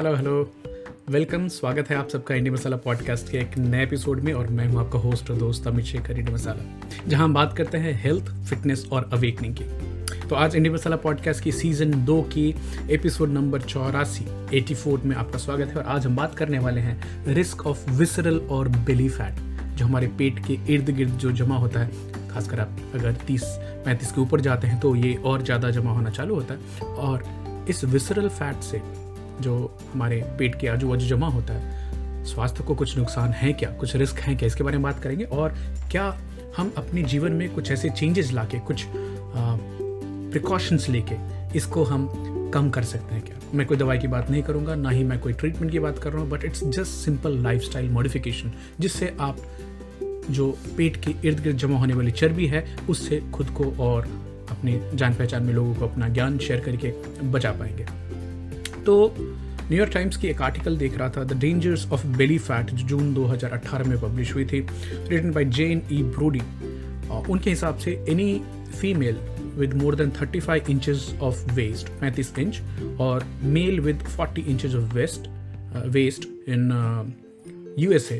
Hello hello welcome स्वागत है आप सबका इंडिया मसाला पॉडकास्ट के एक नए एपिसोड में और मैं हूँ आपका होस्ट और दोस्त अमित शेखर इंडिया मसाला जहाँ हम बात करते हैं हेल्थ फिटनेस और अवेकनिंग की तो आज इंडिया मसाला पॉडकास्ट की सीज़न दो की एपिसोड नंबर चौरासी एटी फोर में आपका स्वागत है और आज हम बात करने वाले हैं रिस्क ऑफ़ विसरल और बेली फैट जो हमारे पेट के इर्द गिर्द जो जमा होता है खासकर आप अगर 30 पैंतीस के ऊपर जाते हैं तो ये और ज़्यादा जमा होना चालू होता है। और इस विसरल फैट से जो हमारे पेट के आजू बाजू जमा होता है, स्वास्थ्य को कुछ नुकसान है क्या? कुछ रिस्क हैं क्या? इसके बारे में बात करेंगे और क्या हम अपने जीवन में कुछ ऐसे चेंजेस लाके, कुछ प्रिकॉशंस लेके इसको हम कम कर सकते हैं क्या? मैं कोई दवाई की बात नहीं करूँगा, ना ही मैं कोई ट्रीटमेंट की बात कर रहा हूँ but it's just simple life style modification जिससे आप जो पेट के इर्द गिर्द जमा होने वाली चर्बी है, उससे खुद को और अपने जान पहचान में लोगों को अपना ज्ञान शेयर करके बचा पाएँगे। तो न्यूयॉर्क टाइम्स की एक आर्टिकल देख रहा था the dangers of belly fat जो जून 2018 में पब्लिश हुई थी written by Jane E Brody उनके हिसाब से any female with more than 35 inches of waist 35 inch और male with 40 inches of waist waist in USA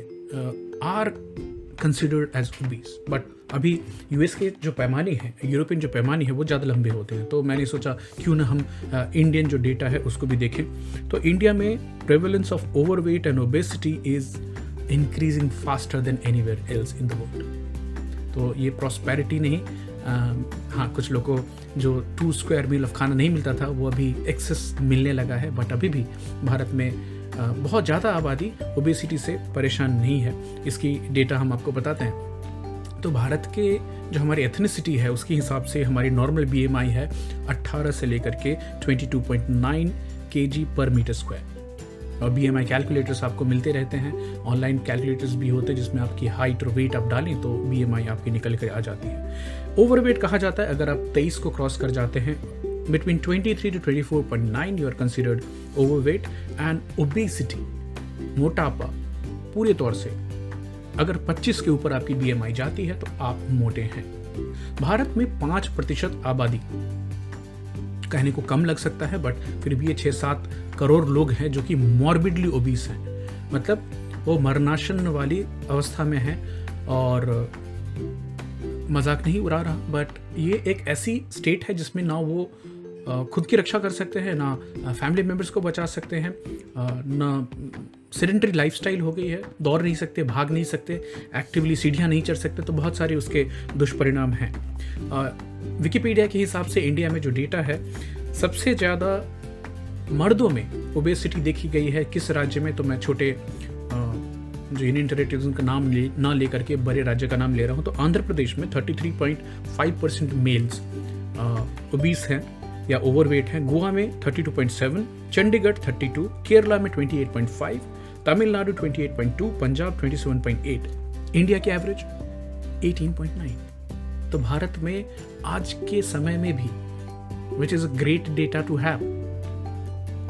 are considered as but अभी US के जो पैमाने हैं यूरोपियन जो पैमाने हैं वो ज़्यादा लंबे होते हैं। तो मैंने सोचा क्यों ना हम इंडियन जो डेटा है उसको भी देखें। तो इंडिया में prevalence of over weight and obesity is increasing faster than any else in the world तो ये प्रॉस्पेरिटी नहीं आ, हाँ कुछ लोगों जो टू स्क्वायर मील ऑफ़ खाना नहीं मिलता था वो अभी एक्सेस मिलने लगा है। बट अभी भी भारत में बहुत ज़्यादा आबादी ओबेसिटी से परेशान नहीं है। इसकी डेटा हम आपको बताते हैं। तो भारत के जो हमारी एथनिसिटी है, उसके हिसाब से हमारी नॉर्मल बीएमआई है 18 से लेकर के 22.9 केजी पर मीटर स्क्वायर और बी एम आई कैलकुलेटर्स आपको मिलते रहते हैं। ऑनलाइन कैलकुलेटर्स भी होते हैं जिसमें आपकी हाइट और वेट आप डालें तो बी एम आई आपकी निकल कर आ जाती है। ओवर वेट कहा जाता है। अगर आप तेईस को क्रॉस कर जाते हैं between 23 to 24.9 you are considered overweight and obesity मोटापा पूरे तौर से अगर 25 के ऊपर आपकी बीएमआई जाती है तो आप मोटे हैं। भारत में पाँच प्रतिशत आबादी कहने को कम लग सकता है बट फिर भी ये छह सात करोड़ लोग हैं जो कि मॉर्बिडली ओबीस हैं। मतलब वो मरनाशन वाली अवस्था में हैं और मज़ाक नहीं उड़ा रहा बट ये एक ऐसी स्टेट है जिसमें ना वो खुद की रक्षा कर सकते हैं, ना फैमिली मेंबर्स को बचा सकते हैं ना सेडेंटरी लाइफस्टाइल हो गई है, दौड़ नहीं सकते, भाग नहीं सकते एक्टिवली सीढ़ियाँ नहीं चढ़ सकते तो बहुत सारे उसके दुष्परिणाम हैं। विकीपीडिया के हिसाब से इंडिया में जो डेटा है, सबसे ज़्यादा मर्दों में ओबेसिटी देखी गई है, किस राज्य में तो मैं छोटे जो यूनियन टेरेटरीज का नाम ले, ना लेकर के बड़े राज्य का नाम ले रहा हूँ तो आंध्र प्रदेश में 33.5 परसेंट मेल्स ओबीस हैं या ओवरवेट हैं, गोवा में 32.7 चंडीगढ़ 32 केरला में 28.5 तमिलनाडु 28.2 पंजाब 27.8 इंडिया की एवरेज 18.9 तो भारत में आज के समय में भी which is a great data to have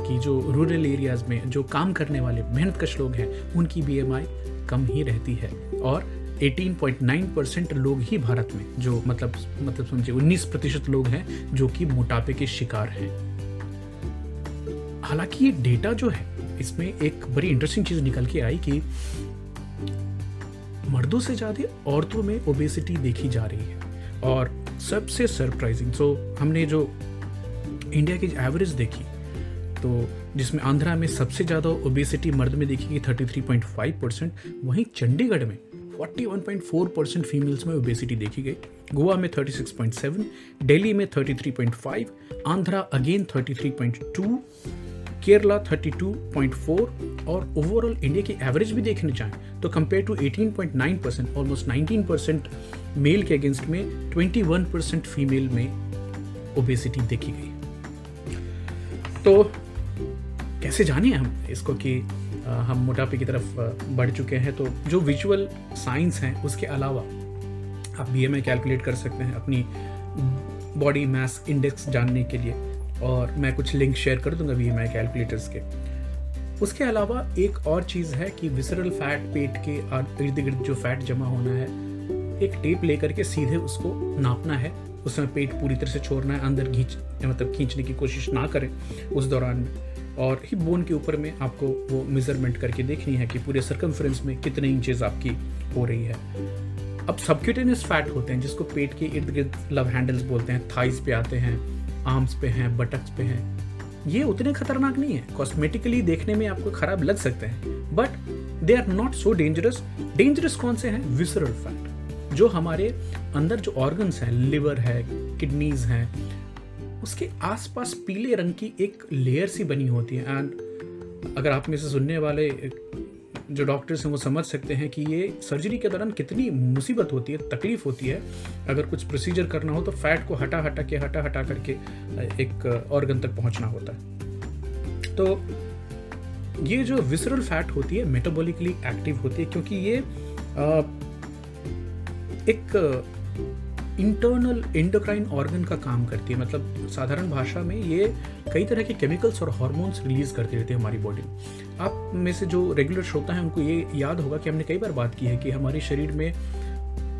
कि जो रूरल एरियाज़ में, जो काम करने वाले मेहनत कश लोग हैं, उनकी बीएमआई कम ही रहती है। और 18.9 परसेंट लोग ही भारत में, जो मतलब मतलब समझिए 19 प्रतिशत लोग हैं, जो कि मोटापे के शिकार हैं। हालाँकि ये डेटा जो है इसमें एक बड़ी इंटरेस्टिंग चीज़ निकल के आई कि मर्दों से ज़्यादा औरतों में ओबेसिटी देखी जा रही है। और सबसे सरप्राइजिंग सो हमने जो इंडिया की एवरेज देखी तो जिसमें आंध्रा में सबसे ज़्यादा ओबेसिटी मर्द में देखी गई 33.5 परसेंट वहीं चंडीगढ़ में 41.4 परसेंट फीमेल्स में ओबेसिटी देखी गई, गोवा में 36.7 दिल्ली में 33.5 आंध्रा अगेन 33.2 केरला 32.4 और ओवरऑल इंडिया की एवरेज भी देखने चाहें तो compare to 18.9 percent almost 19 percent male के अगेंस्ट में 21 परसेंट फीमेल में ओबेसिटी देखी गई। तो कैसे जाने हम इसको कि हम मोटापे की तरफ़ बढ़ चुके हैं? तो जो विजुअल साइंस हैं, उसके अलावा आप बी कैलकुलेट कर सकते हैं अपनी बॉडी मास इंडेक्स जानने के लिए। और मैं कुछ लिंक शेयर कर दूँगा बी कैलकुलेटर्स के। उसके अलावा एक और चीज़ है कि विसरल फैट पेट के इर्द गिर्द जो फैट जमा होना है, एक टेप लेकर के सीधे उसको नापना है। उसमें पेट पूरी तरह से छोड़ना है, अंदर खींच मतलब खींचने की कोशिश ना करें उस दौरान। में और हिप बोन के ऊपर में आपको वो मेज़रमेंट करके देखनी है कि पूरे सर्कमफ्रेंस में कितने इंचेस आपकी हो रही है। अब सबक्यूटेनियस फैट होते हैं, जिसको पेट के इर्द गिर्द लव हैंडल्स बोलते हैं थाइस पे आते हैं आर्म्स पे हैं बटक्स पे हैं। ये उतने खतरनाक नहीं है। कॉस्मेटिकली देखने में आपको खराब लग सकते हैं। But they are not so dangerous dangerous कौन से हैं? विसरल फैट जो हमारे अंदर जो ऑर्गन्स हैं लिवर है किडनीज हैं, उसके आसपास पीले रंग की एक लेयर सी बनी होती है। एंड अगर आप में से सुनने वाले जो डॉक्टर्स हैं वो समझ सकते हैं कि ये सर्जरी के दौरान कितनी मुसीबत होती है, तकलीफ़ होती है। अगर कुछ प्रोसीजर करना हो तो फैट को हटा हटा के, हटा हटा करके एक ऑर्गन तक पहुँचना होता है। तो ये जो विसरल फैट होती है मेटाबॉलिकली एक्टिव होती है, क्योंकि ये एक इंटरनल इंडोक्राइन ऑर्गन का काम करती है। मतलब साधारण भाषा में ये कई तरह के केमिकल्स और हार्मोन्स रिलीज़ करती रहती है हमारी बॉडी आप में से जो रेगुलर श्रोता है, उनको ये याद होगा कि हमने कई बार बात की है कि हमारे शरीर में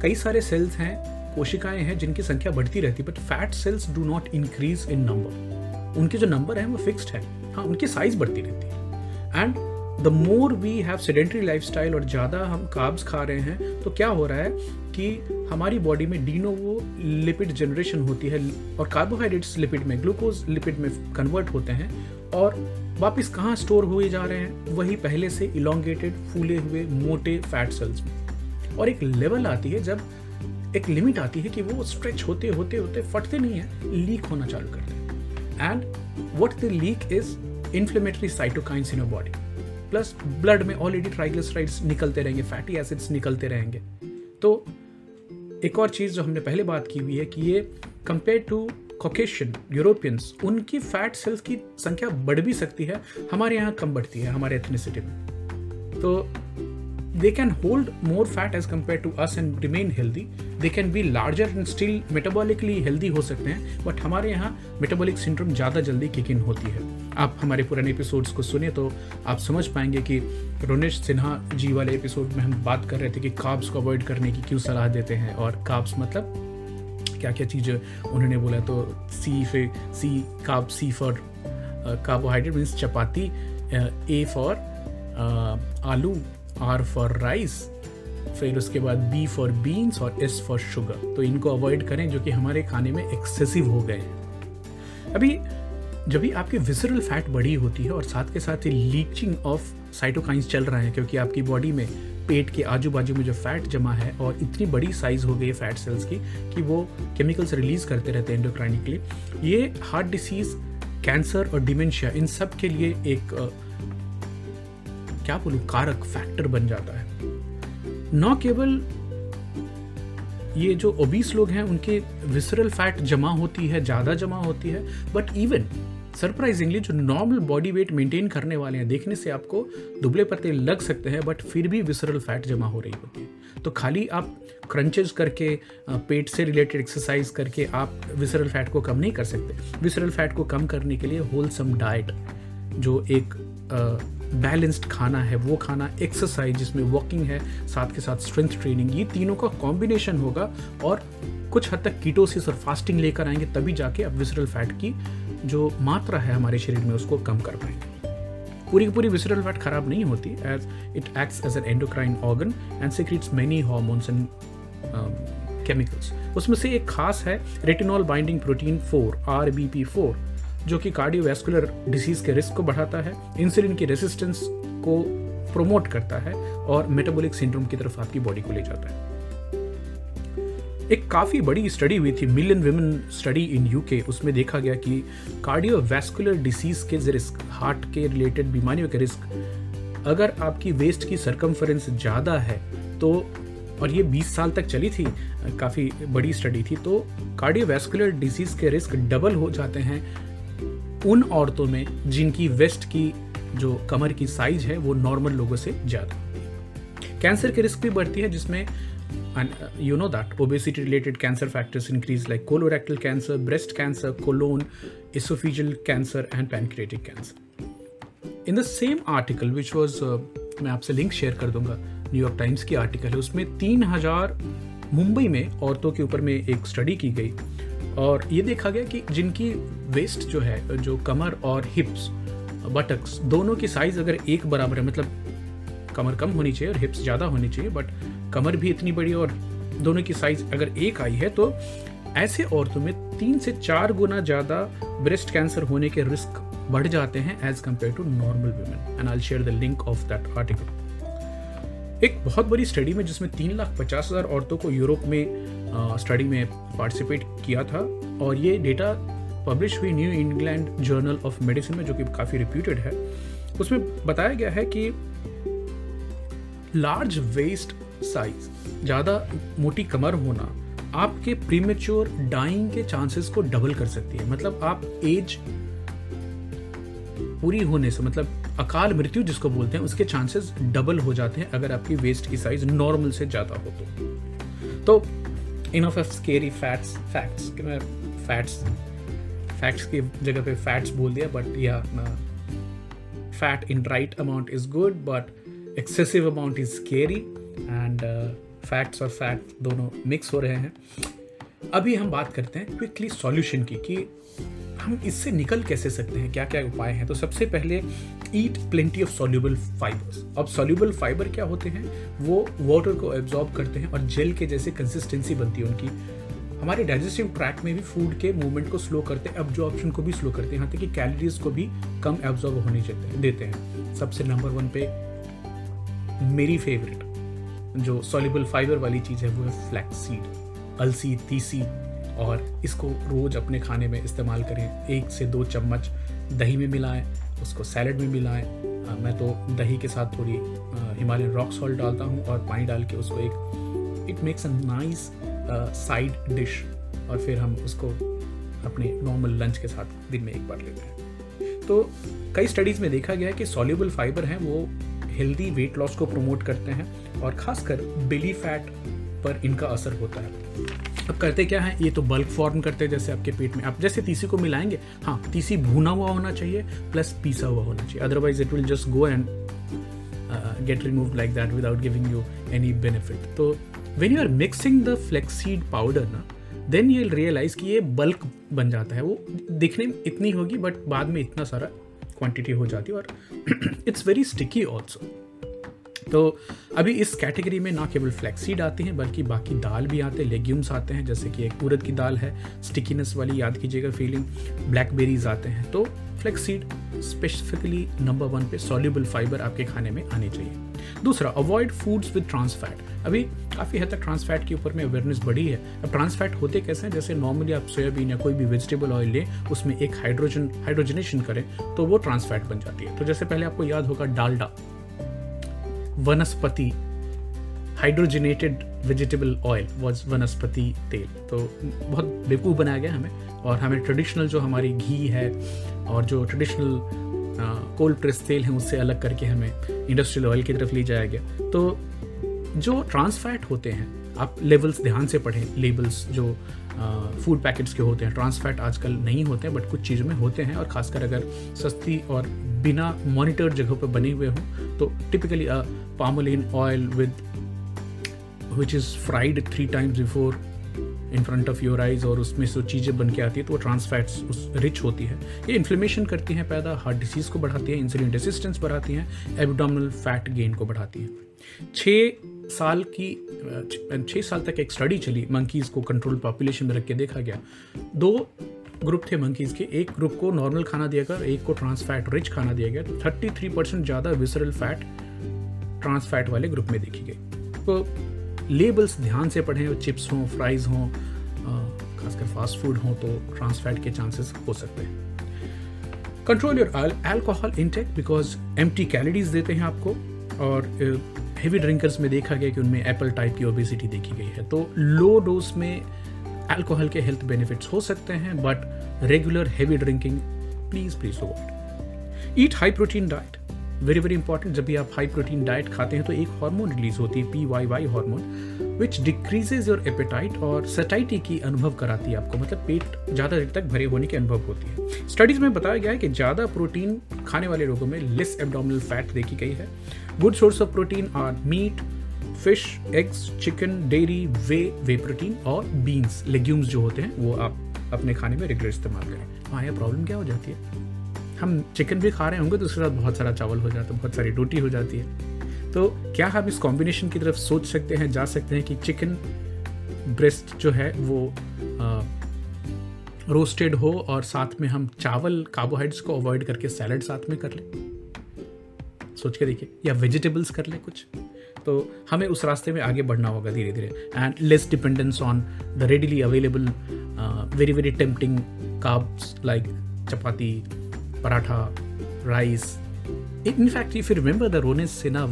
कई सारे सेल्स हैं, कोशिकाएँ हैं, जिनकी संख्या बढ़ती रहती है but fat cells do not increase in number उनके जो नंबर है, वो फिक्स्ड है। हाँ उनकी साइज़ बढ़ती रहती है। And the more we have sedentary life style और ज़्यादा हम काब्स खा रहे हैं तो क्या हो रहा है कि हमारी बॉडी में डीनोवो लिपिड जनरेशन होती है और कार्बोहाइड्रेट्स लिपिड में ग्लूकोज लिपिड में कन्वर्ट होते हैं और वापस कहाँ स्टोर हुए जा रहे हैं? वही पहले से इलोंगेटेड फूले हुए, मोटे फैट सेल्स में। और एक लेवल आती है जब एक लिमिट आती है कि वो स्ट्रेच होते होते होते फटते नहीं है लीक होना चालू करते हैं। And what the leak is inflammatory cytokines in your body plus blood में ऑलरेडी ट्राइग्लिसराइड्स निकलते रहेंगे, फैटी एसिड्स निकलते रहेंगे। तो एक और चीज़ जो हमने पहले बात की हुई है कि ये कंपेयर टू कॉकेशियन यूरोपियंस उनकी फैट सेल्स की संख्या बढ़ भी सकती है, हमारे यहाँ कम बढ़ती है, हमारे एथनिसिटी में। तो they can hold more fat as compared to us and remain healthy they can be larger and still metabolically healthy हो सकते हैं बट हमारे यहाँ मेटाबॉलिक सिंड्रोम ज़्यादा जल्दी किक इन होती है। आप हमारे पुराने एपिसोड्स को सुने तो आप समझ पाएँगे कि रोनेश सिन्हा जी वाले एपिसोड में हम बात कर रहे थे कि काब्स को अवॉइड करने की क्यों सलाह देते हैं और काब्स मतलब क्या क्या चीज़ उन्होंने बोला तो सी फे C carb C for carbohydrate means chapati A for aloo R for rice फिर उसके बाद बी फॉर बीन्स और एस फॉर शुगर तो इनको अवॉइड करें जो कि हमारे खाने में एक्सेसिव हो गए हैं। अभी जब भी आपकी विजरल फैट बड़ी होती है और साथ के साथ ही लीचिंग ऑफ़ साइटोकाइंस चल रहा है, क्योंकि आपकी बॉडी में पेट के आजू बाजू में जो फैट जमा है और इतनी बड़ी साइज़ हो गई है फैट सेल्स की कि वो केमिकल्स रिलीज़ करते रहते हैं एंडोक्राइनिकली ये हार्ट डिसीज कैंसर और डिमेंशिया इन सब के लिए एक क्या बोलूँ, कारक फैक्टर बन जाता है। न केवल ये जो ओबीस लोग हैं, उनके विसरल फैट जमा होती है, ज़्यादा जमा होती है बट इवन सरप्राइजिंगली जो नॉर्मल बॉडी वेट मेंटेन करने वाले हैं, देखने से आपको दुबले पत्ते लग सकते हैं बट फिर भी विसरल फैट जमा हो रही होती है। तो खाली आप क्रंचेज करके पेट से रिलेटेड एक्सरसाइज करके आप विसरल फैट को कम नहीं कर सकते। विसरल फैट को कम करने के लिए होलसम डाइट जो एक बैलेंस्ड खाना है, वो खाना एक्सरसाइज जिसमें वॉकिंग है, साथ के साथ स्ट्रेंथ ट्रेनिंग ये तीनों का कॉम्बिनेशन होगा और कुछ हद तक कीटोसिस और फास्टिंग लेकर आएँगे, तभी जाके अब विसरल फैट की जो मात्रा है हमारे शरीर में, उसको कम कर पाएँगे पूरी की पूरी विसरल फैट खराब नहीं होती as it acts as an endocrine organ and secretes many hormones and chemicals उसमें से एक खास है retinol binding protein four R B P four जो कि कार्डियोवैस्कुलर डिसीज के रिस्क को बढ़ाता है इंसुलिन की रेसिस्टेंस को प्रोमोट करता है और मेटाबॉलिक सिंड्रोम की तरफ़ आपकी बॉडी को ले जाता है। एक काफ़ी बड़ी स्टडी हुई थी million women study in UK उसमें देखा गया कि कार्डियोवैस्कुलर डिसीज के रिस्क हार्ट के रिलेटेड बीमारियों के रिस्क अगर आपकी वेस्ट की सरकमफरेंस ज़्यादा है तो और ये 20 साल तक चली थी, काफ़ी बड़ी स्टडी थी तो कार्डियोवैस्कुलर डिसीज़ के रिस्क डबल हो जाते हैं उन औरतों में जिनकी वेस्ट की जो कमर की साइज़ है, वो नॉर्मल लोगों से ज़्यादा। कैंसर के रिस्क भी बढ़ती है, जिसमें you know that obesity related cancer factors increase like colorectal cancer breast cancer colon oesophageal cancer and pancreatic cancer in the same article which was मैं आपसे लिंक शेयर कर दूँगा न्यूयॉर्क टाइम्स की आर्टिकल है, उसमें तीन हज़ार मुंबई में औरतों के ऊपर में एक स्टडी की गई। और ये देखा गया कि जिनकी वेस्ट जो है, जो कमर और हिप्स बटक्स दोनों की साइज़ अगर एक बराबर है मतलब कमर कम होनी चाहिए और हिप्स ज़्यादा होनी चाहिए बट कमर भी इतनी बड़ी और दोनों की साइज़ अगर एक आई है तो ऐसे औरतों में तीन से चार गुना ज़्यादा ब्रेस्ट कैंसर होने के रिस्क बढ़ जाते हैं as compare to normal women and I share the link of that article एक बहुत बड़ी स्टडी में जिसमें तीन लाख पचास हज़ार औरतों को यूरोप में स्टडी में पार्टिसिपेट किया था, और ये डेटा पब्लिश हुई New England journal of medicine में, जो कि काफ़ी रिप्यूटेड है, उसमें बताया गया है कि लार्ज वेस्ट साइज़ ज़्यादा मोटी कमर होना, आपके प्रीमेच्योर डाइंग के चांसेस को डबल कर सकती है। मतलब आप एज पूरी होने से मतलब अकाल मृत्यु जिसको बोलते हैं, उसके चांसेस डबल हो जाते हैं अगर आपकी वेस्ट की साइज़ नॉर्मल से ज़्यादा हो तो। Enough of scary fats facts कि मैं फैट्स फैक्ट्स की जगह पे फैट्स बोल दिया बट या fat in right amount is good but excessive amount is scary and facts और फैट दोनों मिक्स हो रहे हैं। अभी हम बात करते हैं क्विकली सॉल्यूशन की, कि हम इससे निकल कैसे सकते हैं क्या क्या उपाय हैं? तो सबसे पहले eat plenty of soluble fibres अब सॉल्यूबल फाइबर क्या होते हैं? वो वाटर को एब्जॉर्ब करते हैं और जेल के जैसे कंसिस्टेंसी बनती है उनकी। हमारे डाइजेस्टिव ट्रैक में भी फ़ूड के मूवमेंट को स्लो करते हैं एब्जॉर्प्शन को भी स्लो करते हैं, यहाँ तक कि कैलोरीज को भी कम एब्जॉर्ब होने देते हैं। सबसे नंबर वन पे मेरी फेवरेट जो सॉल्यूबल फाइबर वाली चीज़ है, वो है फ्लैक्स सीड अलसी, तीसी, और इसको रोज़ अपने खाने में इस्तेमाल करें। एक से दो चम्मच दही में मिलाएँ, उसको सैलड में मिलाएँ। मैं तो दही के साथ थोड़ी हिमालयन रॉक सॉल्ट डालता हूँ और पानी डाल के उसको एक it makes a nice side dish और फिर हम उसको अपने नॉर्मल लंच के साथ दिन में एक बार लेते हैं। तो कई स्टडीज़ में देखा गया है कि सॉल्यूबल फाइबर हैं, वो हेल्दी वेट लॉस को प्रमोट करते हैं और ख़ासकर बेली फैट पर इनका असर होता है। अब करते क्या है? ये तो बल्क फॉर्म करते हैं जैसे आपके पेट में। आप जैसे तीसी को मिलाएँगे हाँ तीसी भुना हुआ होना चाहिए प्लस पीसा हुआ होना चाहिए। Otherwise it will just go and get remove like that without giving you any benefit तो when you are mixing the flaxseed powder ना देन यू रियलाइज़ कि ये बल्क बन जाता है। वो दिखने में इतनी होगी बट बाद में इतना सारा क्वांटिटी हो जाती है और इट्स वेरी स्टिकी ऑल्सो तो अभी इस कैटेगरी में ना केवल फ्लैक्सीड आती हैं, बल्कि बाकी दाल भी आते हैं लेग्यूम्स आते हैं, जैसे कि एक उड़द की दाल है स्टिकीनेस वाली याद कीजिएगा फीलिंग ब्लैकबेरीज आते हैं। तो फ्लैक्सीड स्पेसिफिकली नंबर वन पे सॉल्यूबल फाइबर आपके खाने में आने चाहिए। दूसरा avoid foods with trans fat अभी काफ़ी हद तक ट्रांस फैट के ऊपर में अवेयरनेस बढ़ी है। अब ट्रांस फैट होते कैसे हैं? जैसे नॉर्मली आप सोयाबीन या कोई भी वेजिटेबल ऑयल लें, उसमें एक हाइड्रोजन हाइड्रोजनेशन करें तो वो ट्रांस फैट बन जाती है। तो जैसे पहले आपको याद होगा डालडा, वनस्पति हाइड्रोजिनेटेड वेजिटेबल ऑयल वॉज़ वनस्पति तेल। तो बहुत बेवकूफ़ बनाया गया हमें, और हमें ट्रेडिशनल जो हमारी घी है, और जो ट्रेडिशनल कोल्ड प्रेस तेल है, उससे अलग करके हमें इंडस्ट्रियल ऑयल की तरफ़ ले जाया गया। तो जो ट्रांस फैट होते हैं, आप लेवल्स ध्यान से पढ़ें। लेबल्स जो फ़ूड पैकेट्स के होते हैं ट्रांस फैट आजकल नहीं होते हैं बट कुछ चीज़ों में होते हैं। और खासकर अगर सस्ती और बिना मॉनिटर्ड जगहों पर बने हुए हों तो typically palmolein oil with which is fried three times before in front of your eyes और उसमें से चीज़ें बन के आती है तो वो ट्रांसफैट्स उस रिच होती है। ये इन्फ्लेमेशन करती हैं पैदा हार्ट डिसीज़ को बढ़ाती है इंसुलिन रेसिस्टेंस बढ़ाती हैं एबडामिनल फैट गेन को बढ़ाती है। छः साल की छः साल तक एक स्टडी चली मंकीज़ को कंट्रोल पॉपुलेशन में रख के देखा गया। दो ग्रुप थे मंकीज़ के, एक ग्रुप को नॉर्मल खाना दिया गया एक को ट्रांस फैट रिच खाना दिया गया। तो थर्टी थ्री परसेंट ज़्यादा विसरल फैट ट्रांस फैट वाले ग्रुप में देखी गई। तो लेबल्स ध्यान से पढ़ें चिप्स हों फ्राइज़ हों खासकर फास्ट फ़ूड हों तो ट्रांस फैट के चांसेस हो सकते हैं। Control your alcohol intake because em calories देते हैं आपको और हेवी ड्रिंकर्स में देखा गया कि उनमें एप्पल टाइप की ओबेसिटी देखी गई है। तो लो डोज में अल्कोहल के हेल्थ बेनिफिट्स हो सकते हैं but regular heavy drinking please please avoid eat high protein diet very very important जब भी आप हाई प्रोटीन डाइट खाते हैं तो एक हार्मोन रिलीज़ होती है P Y Y hormone which decreases your appetite और सटाइटी की अनुभव कराती है आपको। मतलब पेट ज़्यादा देर तक भरे होने की अनुभव होती है। स्टडीज़ में बताया गया है कि ज़्यादा प्रोटीन खाने वाले लोगों में लेस एबडोमिनल फैट देखी गई है। Good source of protein are meat fish eggs chicken dairy whey whey protein और बीन्स लेग्यूम्स जो होते हैं, वो आप अपने खाने में रेगुलर इस्तेमाल करें। हाँ यह प्रॉब्लम क्या हो जाती है? हम चिकन भी खा रहे होंगे तो उसके साथ बहुत सारा चावल हो जाता है, बहुत सारी रोटी हो जाती है। तो क्या हम इस कॉम्बिनेशन की तरफ़ सोच सकते हैं, जा सकते हैं कि चिकन ब्रेस्ट जो है वो रोस्टेड हो और साथ में हम चावल कार्बोहाइड्रेट्स को अवॉइड करके सैलड साथ में कर लें? सोच के देखिए, या वेजिटेबल्स कर लें कुछ। तो हमें उस रास्ते में आगे बढ़ना होगा धीरे धीरे and less dependence on the readily available very very tempting carbs like chapati paratha rice in fact if you remember the Ronesh Sinha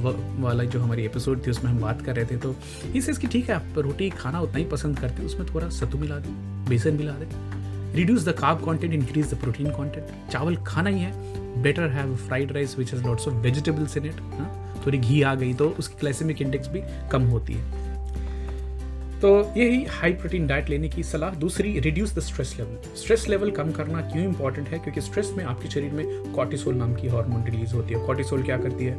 वाला जो हमारी एपिसोड थी, उसमें हम बात कर रहे थे तो इस कि ठीक है, आप रोटी खाना उतना ही पसंद करते हैं, उसमें थोड़ा सत्तू मिला दें, बेसन मिला दें। Reduce the carb content increase the protein content चावल खाना ही है। Better have fried rice which is lots of vegetables in it थोड़ी घी आ गई तो उसकी ग्लाइसेमिक इंडेक्स भी कम होती है। तो यही हाई प्रोटीन डाइट लेने की सलाह। दूसरी reduce the stress level stress level कम करना क्यों इंपॉर्टेंट है? क्योंकि स्ट्रेस में आपके शरीर में कॉर्टिसोल नाम की हार्मोन रिलीज़ होती है। कॉर्टिसोल क्या करती है?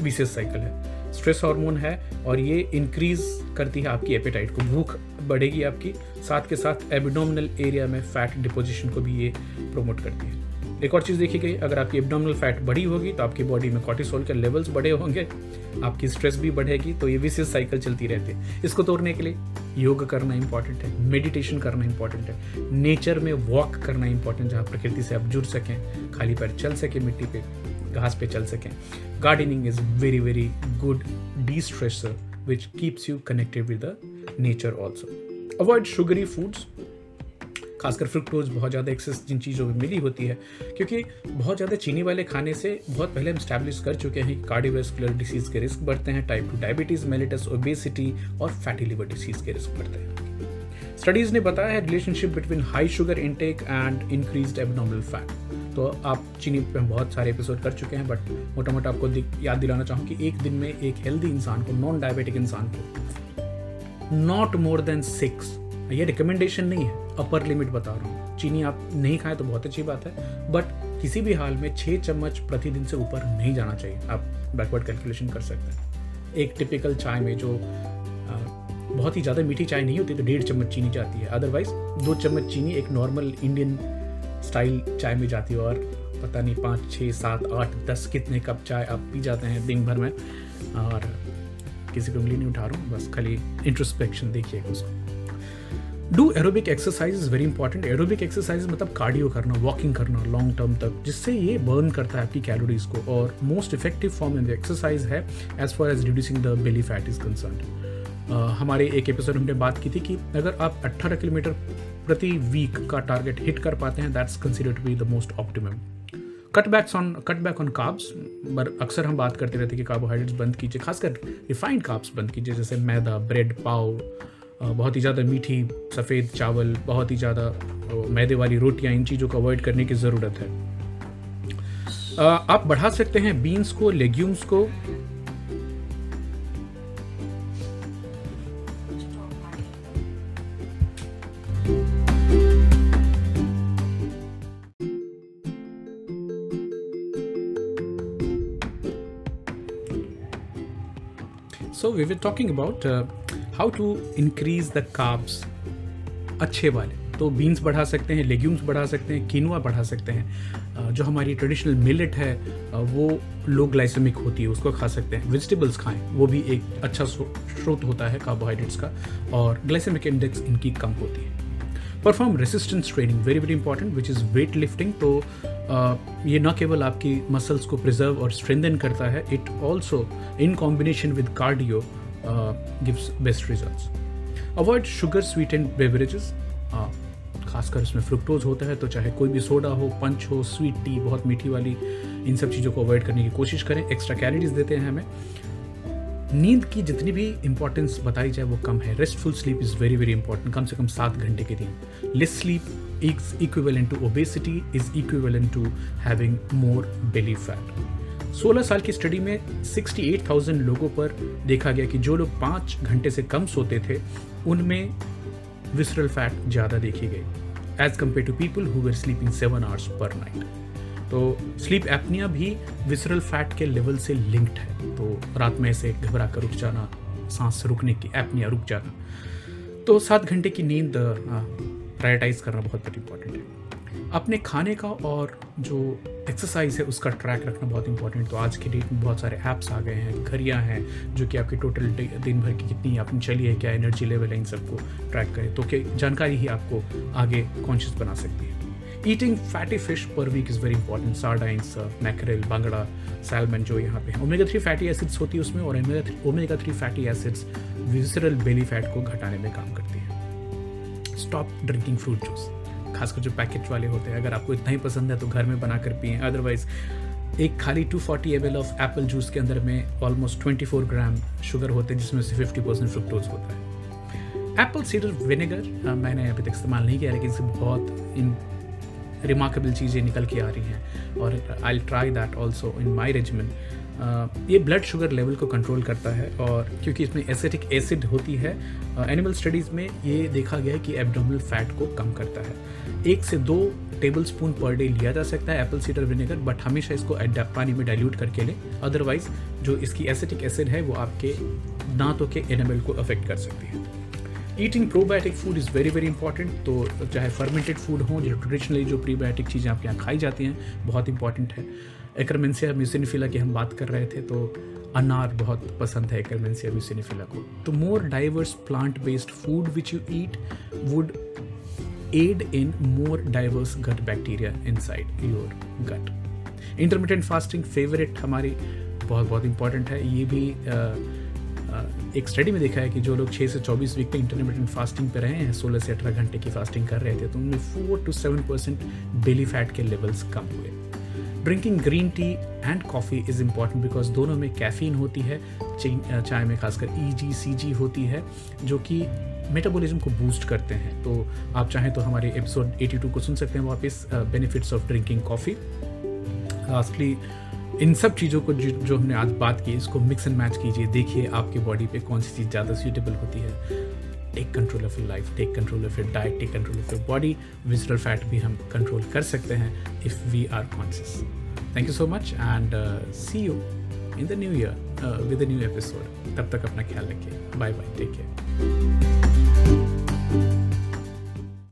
विशेष साइकिल है। स्ट्रेस हार्मोन है और ये इंक्रीज करती है आपकी एपेटाइट को। भूख बढ़ेगी आपकी। साथ के साथ एबिडोमिनल एरिया में फैट डिपोजिशन को भी ये प्रोमोट करती है। एक और चीज़ देखी गई, अगर आपकी एबडोमिनल फैट बढ़ी होगी तो आपकी बॉडी में कॉर्टिसोल के लेवल्स बढ़े होंगे, आपकी स्ट्रेस भी बढ़ेगी तो ये विशेष साइकिल चलती रहती है। इसको तोड़ने के लिए योग करना इंपॉर्टेंट है मेडिटेशन करना इंपॉर्टेंट है नेचर में वॉक करना इंपॉर्टेंट जहाँ प्रकृति से आप जुड़ सकें, खाली पैर चल सकें मिट्टी पे, घास पे चल सकें। Gardening is very very good de stressor which keeps you connected with the nature also avoid sugary foods खासकर फ्रुक्टोज बहुत ज़्यादा एक्सेस जिन चीज़ों में मिली होती है, क्योंकि बहुत ज़्यादा चीनी वाले खाने से बहुत पहले हम स्टैब्लिश कर चुके हैं कार्डियोवेस्कुलर डिसीज़ के रिस्क बढ़ते हैं type two diabetes mellitus obesity और फैटी लिवर डिसीज़ के रिस्क बढ़ते हैं। स्टडीज़ ने बताया है relationship between high sugar intake and increase abnormal fat तो आप चीनी पे बहुत सारे एपिसोड कर चुके हैं बट मोटा मोटा आपको याद दिलाना चाहूँ कि एक दिन में एक हेल्दी इंसान को नॉन डायबिटिक इंसान को नॉट मोर देन सिक्स ये रिकमेंडेशन नहीं है। अपर लिमिट बता रहा हूँ। चीनी आप नहीं खाएँ तो बहुत अच्छी बात है बट किसी भी हाल में छः चम्मच प्रतिदिन से ऊपर नहीं जाना चाहिए। आप बैकवर्ड कैलकुलेशन कर सकते हैं। एक टिपिकल चाय में जो आ, बहुत ही ज़्यादा मीठी चाय नहीं होती तो डेढ़ चम्मच चीनी जाती है। अदरवाइज़ दो चम्मच चीनी एक नॉर्मल इंडियन स्टाइल चाय में जाती है और पता नहीं पाँच छः सात आठ दस कितने कप चाय आप पी जाते हैं दिन भर में। और किसी को उंगली नहीं उठा रहा हूँ बस खाली इंट्रोस्पेक्शन देखिएगा उसको। Do aerobic exercise is very important aerobic exercise मतलब कार्डियो करना वॉकिंग करना लॉन्ग टर्म तक, जिससे ये बर्न करता है आपकी कैलोरीज को और most effective form in the exercise है as far as reducing the belly fat is concern हमारे एक एपिसोड हमने बात की थी कि अगर आप 18 किलोमीटर प्रति वीक का टारगेट हिट कर पाते हैं that's consider to be the most optimum cut backs on cut back on carbs पर अक्सर हम बात करते रहते हैं कि कार्बोहाइड्रेट्स बंद कीजिए, खासकर रिफाइंड काब्स बंद कीजिए, जैसे मैदा ब्रेड पाव बहुत ही ज़्यादा मीठी सफ़ेद चावल बहुत ही ज़्यादा मैदे वाली रोटियाँ इन चीज़ों को अवॉइड करने की ज़रूरत है। आप बढ़ा सकते हैं बीन्स को लेग्यूम्स को। So we were talking about uh, how to increase the carbs अच्छे वाले। तो बीन्स बढ़ा सकते हैं लेग्यूम्स बढ़ा सकते हैं कीनुआ बढ़ा सकते हैं। जो हमारी ट्रेडिशनल मिलेट है वो लो ग्लाइसेमिक होती है, उसको खा सकते हैं। वेजिटेबल्स खाएँ, वो भी एक अच्छा स्रोत होता है कार्बोहाइड्रेट्स का, और ग्लाइसेमिक इंडेक्स इनकी कम होती है। Perform resistance training very very important which is weight lifting तो ये न केवल आपकी मसल्स को प्रिजर्व और स्ट्रेंदन करता है it also in combination with cardio gives best result avoid sugar sweet and beverages खासकर उसमें फ्रुक्टोज होता है तो चाहे कोई भी सोडा हो पंच हो स्वीट टी बहुत मीठी वाली इन सब चीज़ों को अवॉइड करने की कोशिश करें। एक्स्ट्रा कैलोरीज देते हैं हमें। नींद की जितनी भी इंपॉर्टेंस बताई जाए, वो कम है। Restful sleep is very very important कम से कम सात घंटे के दिन। Less sleep is equivalent to obesity is equivalent to having more belly fat 16 साल की स्टडी में 68,000 लोगों पर देखा गया कि जो लोग पाँच घंटे से कम सोते थे उनमें विसरल फैट ज़्यादा देखी गई as compare to people who were sleeping seven hours per night तो स्लीप एपनिया भी विसरल फैट के लेवल से लिंक्ड है। तो रात में ऐसे घबरा कर उठ जाना सांस रुकने की एपनिया रुक जाना। तो सात घंटे की नींद प्रायोरिटाइज करना बहुत बहुत इंपॉर्टेंट है। अपने खाने का और जो एक्सरसाइज है, उसका ट्रैक रखना बहुत इंपॉर्टेंट तो आज के डेट में बहुत सारे ऐप्स आ गए हैं, घड़ियाँ हैं, जो कि आपकी टोटल दिन भर की कितनी आपने चली है, क्या एनर्जी लेवल है, इन सबको ट्रैक करें तो क्या जानकारी ही आपको आगे कॉन्शियस बना सकती है। Eating fatty fish per week is very important sardines mackerel bangda salmon जो यहाँ पे है। ओमेगा थ्री फैटी एसिड्स होती है उसमें और omega three fatty acids visceral belly fat को घटाने में काम करती है। स्टॉप ड्रिंकिंग फ्रूट जूस खासकर जो पैकेट वाले होते हैं, अगर आपको इतना ही पसंद है तो घर में बना कर पिए। अदरवाइज़ एक खाली 240 forty M of apple juice के अंदर में ऑलमोस्ट 24 ग्राम शुगर होते हैं, जिसमें से 50 परसेंट फ्रुक्टोज होता है। एप्पल सीडर विनेगर मैंने अभी तक इस्तेमाल नहीं किया, लेकिन इससे बहुत इन रिमार्केबल चीज़ें निकल के आ रही हैं। और I try that also in my regiment ये ब्लड शुगर लेवल को कंट्रोल करता है और क्योंकि इसमें एसिटिक एसिड होती है एनिमल स्टडीज़ में ये देखा गया है कि एब्डोमिनल फैट को कम करता है। एक से दो टेबल स्पून पर डे लिया जा सकता है एप्पल सीडर विनेगर बट हमेशा इसको पानी में डाइल्यूट करके लें। अदरवाइज़ जो इसकी एसिटिक एसिड है, वो आपके दांतों के एनिमल को अफेक्ट कर सकती है। Eating probiotic food is very very important तो चाहे फर्मेंटेड फ़ूड हो, जो ट्रेडिशनली जो प्रीबायोटिक चीज़ें आपके यहाँ खाई जाती हैं, बहुत इंपॉर्टेंट है। एकरमेंसिया म्यूसिनिफिला की हम बात कर रहे थे तो अनार बहुत पसंद है एकरमेंसिया म्यूसिनिफिला को। तो more diverse plant based food which you eat would add in more diverse gut bacteria inside your gut intermittent fasting favourite हमारी बहुत बहुत इंपॉर्टेंट है। ये भी uh, एक स्टडी में देखा है कि जो लोग छः से चौबीस वीक पे इंटरमीडियंट फास्टिंग पे रहे हैं सोलह से अठारह घंटे की फास्टिंग कर रहे थे तो उनमें four to seven percent belly fat के लेवल्स कम हुए। Drinking green tea and coffee is important because दोनों में कैफीन होती है चाय में खासकर ई जी सी जी होती है, जो कि मेटाबॉलिज्म को बूस्ट करते हैं। तो आप चाहें तो हमारे एपिसोड 82 को सुन सकते हैं वापस benefits of drinking coffee lastly इन सब चीज़ों को जो हमने आज बात की, इसको मिक्स एंड मैच कीजिए। देखिए आपकी बॉडी पे कौन सी चीज़ ज़्यादा सूटेबल होती है। Take control of your life take control of your diet take control of your body visceral fat भी हम कंट्रोल कर सकते हैं if we are conscious thank you so much and see you in the new year with new episode तब तक अपना ख्याल रखिए। Bye bye take care